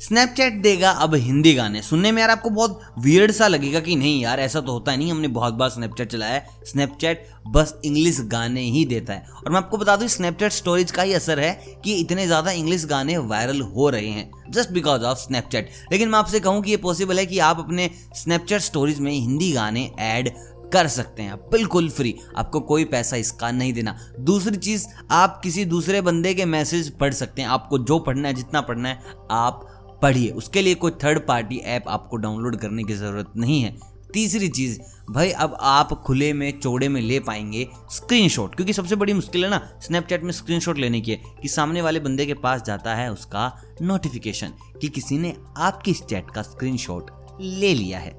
Snapchat देगा अब हिंदी गाने। सुनने में यार आपको बहुत वियर्ड सा लगेगा कि नहीं यार, ऐसा तो होता है नहीं, हमने बहुत बार स्नैपचैट चलाया है। स्नैपचैट बस इंग्लिश गाने ही देता है। और मैं आपको बता दूँ स्नैपचैट स्टोरेज का ही असर है कि इतने ज़्यादा इंग्लिश गाने वायरल हो रहे हैं जस्ट बिकॉज़ ऑफ़ स्नैपचैट लेकिन मैं आपसे कहूँ कि ये पॉसिबल है कि आप अपने स्नैपचैट स्टोरेज में हिंदी गाने ऐड कर सकते हैं। बिल्कुल फ्री आपको कोई पैसा इसका नहीं देना। दूसरी चीज़, आप किसी दूसरे बंदे के मैसेज पढ़ सकते हैं। आपको जो पढ़ना है, जितना पढ़ना है, आप पढ़िए। उसके लिए कोई थर्ड पार्टी ऐप आपको डाउनलोड करने की ज़रूरत नहीं है। तीसरी चीज़, भाई अब आप खुले में, चौड़े में ले पाएँगे स्क्रीनशॉट क्योंकि सबसे बड़ी मुश्किल है ना स्नैपचैट में स्क्रीनशॉट लेने की है कि सामने वाले बंदे के पास जाता है उसका नोटिफिकेशन कि किसी ने आपकी इस चैट का स्क्रीनशॉट ले लिया है।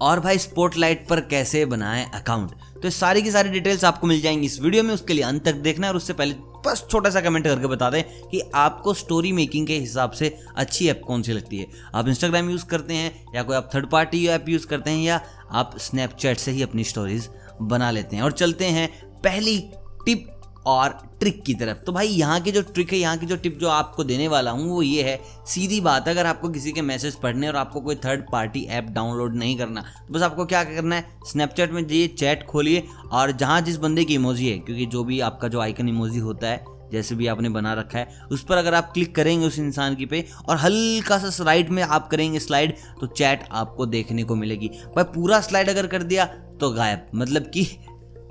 और भाई स्पॉटलाइट पर कैसे बनाएँ अकाउंट तो सारी की सारी डिटेल्स आपको मिल जाएँगी इस वीडियो में, उसके लिए अंत तक देखना और उससे पहले बस छोटा सा कमेंट करके बता दें कि आपको स्टोरी मेकिंग के हिसाब से अच्छी ऐप कौन सी लगती है? आप इंस्टाग्राम यूज़ करते हैं या कोई आप थर्ड पार्टी ऐप यूज़ करते हैं या आप स्नैपचैट से ही अपनी स्टोरीज बना लेते हैं। और चलते हैं पहली टिप और ट्रिक की तरफ़। तो भाई, यहाँ की जो ट्रिक है, यहाँ की जो टिप जो आपको देने वाला हूँ, वो ये है, सीधी बात है अगर आपको किसी के मैसेज पढ़ने और आपको कोई थर्ड पार्टी ऐप डाउनलोड नहीं करना तो बस आपको क्या करना है स्नैपचैट में जाइए चैट खोलिए और जहाँ जिस बंदे की इमोजी है, क्योंकि जो भी आपका जो आइकन इमोजी होता है, जैसे भी आपने बना रखा है, उस पर अगर आप क्लिक करेंगे उस इंसान की पे और हल्का सा स्लाइड में आप करेंगे स्लाइड तो चैट आपको देखने को मिलेगी। भाई, पूरा स्लाइड अगर कर दिया तो गायब। मतलब कि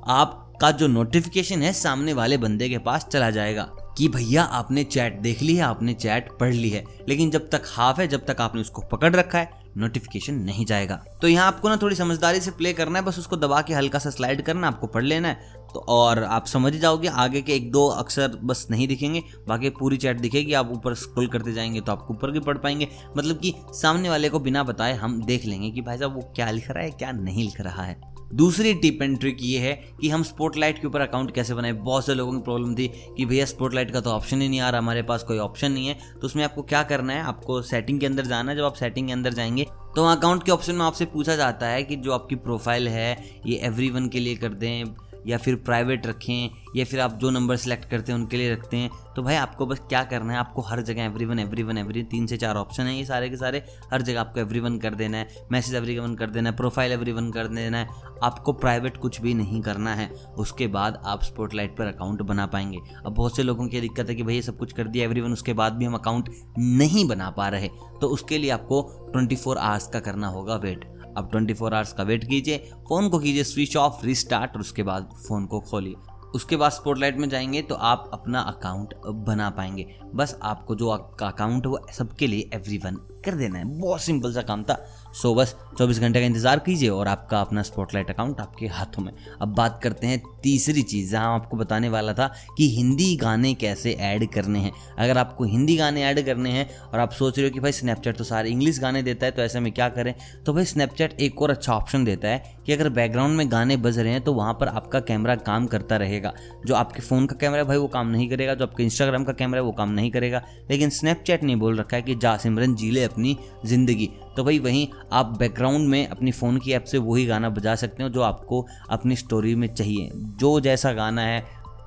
आप का जो नोटिफिकेशन है सामने वाले बंदे के पास चला जाएगा कि भैया, आपने चैट देख ली है, आपने चैट पढ़ ली है। लेकिन जब तक हाफ़ है, जब तक आपने उसको पकड़ रखा है नोटिफिकेशन नहीं जाएगा। तो यहाँ आपको ना थोड़ी समझदारी से प्ले करना है, बस उसको दबा के हल्का सा स्लाइड करना है, आपको पढ़ लेना है। तो और आप समझ जाओगे, आगे के एक दो अक्षर बस नहीं दिखेंगे, बाकी पूरी चैट दिखेगी, आप ऊपर स्क्रॉल करते जाएँगे तो आप ऊपर भी पढ़ पाएँगे। मतलब कि सामने वाले को बिना बताए हम देख लेंगे कि भाई साहब वो क्या लिख रहा है, क्या नहीं लिख रहा है। दूसरी टिप एंड ट्रिक ये है कि हम स्पॉटलाइट के ऊपर अकाउंट कैसे बनाए? बहुत से लोगों की प्रॉब्लम थी कि भैया स्पॉटलाइट का तो ऑप्शन ही नहीं आ रहा, हमारे पास कोई ऑप्शन नहीं है। तो उसमें आपको क्या करना है? आपको सेटिंग के अंदर जाना है। जब आप सेटिंग के अंदर जाएँगे तो अकाउंट के ऑप्शन में आपसे पूछा जाता है कि जो आपकी प्रोफ़ाइल है, ये एवरी के लिए कर दें या फिर प्राइवेट रखें, या फिर आप जो नंबर सेलेक्ट करते हैं, उनके लिए रखते हैं तो भाई आपको बस क्या करना है? आपको हर जगह every one every one every तीन से चार ऑप्शन है ये सारे के सारे। हर जगह आपको एवरी वन कर देना है मैसेज एवरी वन कर देना है प्रोफ़ाइल एवरी वन कर देना है। आपको प्राइवेट कुछ भी नहीं करना है, उसके बाद आप स्पॉटलाइट पर अकाउंट बना पाएँगे। अब बहुत से लोगों की दिक्कत है कि भाई ये सब कुछ कर दिया एवरी उसके बाद भी हम अकाउंट नहीं बना पा रहे तो उसके लिए आपको ट्वेंटी फोर आवर्स का करना होगा वेट अब 24 फोर आवर्स का वेट कीजिए फ़ोन को कीजिए स्विच ऑफ़ रिस्टार्ट और उसके बाद फ़ोन को खोलिए। उसके बाद स्पॉटलाइट में जाएँगे तो आप अपना अकाउंट बना पाएँगे। बस आपको जो आपका अकाउंट है वो सबके लिए एवरीवन कर देना है। बहुत सिंपल सा काम था। सो बस 24 घंटे का इंतज़ार कीजिए और आपका अपना स्पॉटलाइट अकाउंट आपके हाथों में। अब बात करते हैं तीसरी चीज़, जहाँ आपको बताने वाला था कि हिंदी गाने कैसे ऐड करने हैं। अगर आपको हिंदी गाने ऐड करने हैं और आप सोच रहे हो कि भाई स्नैपचैट तो सारे इंग्लिश गाने देता है तो ऐसे में क्या करें? तो भाई स्नैपचैट एक और अच्छा ऑप्शन देता है कि अगर बैकग्राउंड में गाने बज रहे हैं तो वहाँ पर आपका कैमरा काम करता रहेगा। जो आपके फ़ोन का कैमरा है भाई, वो काम नहीं करेगा। जो आपके इंस्टाग्राम का कैमरा है, वो काम नहीं करेगा। लेकिन स्नैपचैट ने बोल रखा है कि जा सिमरन जी ले अपनी ज़िंदगी। तो भाई वहीं आप बैकग्राउंड में अपनी फ़ोन की ऐप से वही गाना बजा सकते हो जो आपको अपनी स्टोरी में चाहिए। जो जैसा गाना है,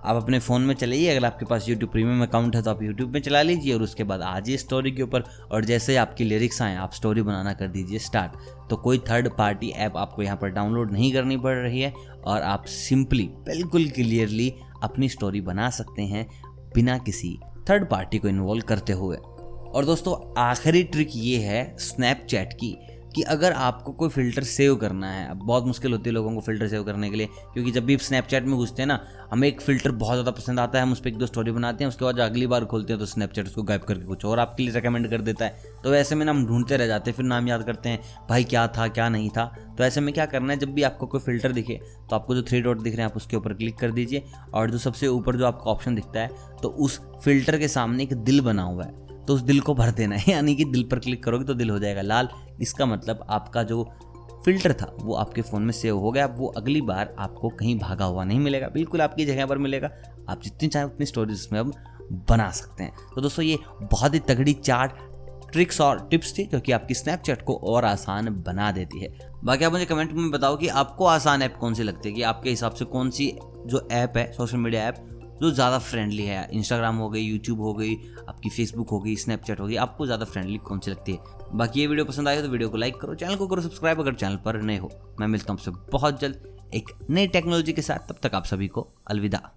आप अपने फ़ोन में चलाइए। अगर आपके पास यूट्यूब प्रीमियम अकाउंट है तो आप यूट्यूब में चला लीजिए और उसके बाद आ जाइए स्टोरी के ऊपर और जैसे ही आपकी लिरिक्स आएँ, आप स्टोरी बनाना कर दीजिए स्टार्ट तो कोई थर्ड पार्टी ऐप आपको यहाँ पर डाउनलोड नहीं करनी पड़ रही है और आप सिंपली बिल्कुल क्लियरली अपनी स्टोरी बना सकते हैं बिना किसी थर्ड पार्टी को इन्वॉल्व करते हुए। और दोस्तों, आखिरी ट्रिक ये है स्नैपचैट की कि अगर आपको कोई फ़िल्टर सेव करना है, अब बहुत मुश्किल होती है लोगों को फ़िल्टर सेव करने के लिए, क्योंकि जब भी स्नैपचैट में घुसते हैं ना, हमें एक फ़िल्टर बहुत ज़्यादा पसंद आता है, हम उस पर एक दो स्टोरी बनाते हैं, उसके बाद अगली बार खोलते हैं तो स्नैपचैट उसको गायब करके कुछ और आपके लिए रिकमेंड कर देता है। तो ऐसे में ना हम ढूंढते रह जाते हैं, फिर नाम याद करते हैं, भाई क्या था, क्या नहीं था? तो ऐसे में क्या करना है, जब भी आपको कोई फ़िल्टर दिखे तो आपको जो थ्री डॉट दिख रहे हैं, आप उसके ऊपर क्लिक कर दीजिए, और जो सबसे ऊपर जो आपका ऑप्शन दिखता है तो उस फ़िल्टर के सामने एक दिल बना हुआ है। तो उस दिल को भर देना है। यानी कि दिल पर क्लिक करोगे तो दिल हो जाएगा लाल। इसका मतलब आपका जो फ़िल्टर था, वो आपके फ़ोन में सेव हो गया। वो अगली बार आपको कहीं भागा हुआ नहीं मिलेगा। बिल्कुल आपकी जगह पर मिलेगा। आप जितनी चाहें उतनी स्टोरेज इसमें अब बना सकते हैं। तो दोस्तों, ये बहुत ही तगड़ी चार्ट, ट्रिक्स और टिप्स थी जो कि आपकी स्नैपचैट को और आसान बना देती है। बाकी आप मुझे कमेंट में बताओ कि आपको आसान ऐप कौन सी लगती है? कि आपके हिसाब से कौन सी जो ऐप है, सोशल मीडिया ऐप जो ज़्यादा फ्रेंडली है। इंस्टाग्राम हो गई यूट्यूब हो गई, आपकी फेसबुक हो गई स्नैपचैट हो गई, आपको ज़्यादा फ्रेंडली कौन सी लगती है? बाकी ये वीडियो पसंद आए तो वीडियो को लाइक करो चैनल को करो सब्सक्राइब अगर चैनल पर नए हो। मैं मिलता हूँ आपसे बहुत जल्द एक नई टेक्नोलॉजी के साथ। तब तक आप सभी को अलविदा।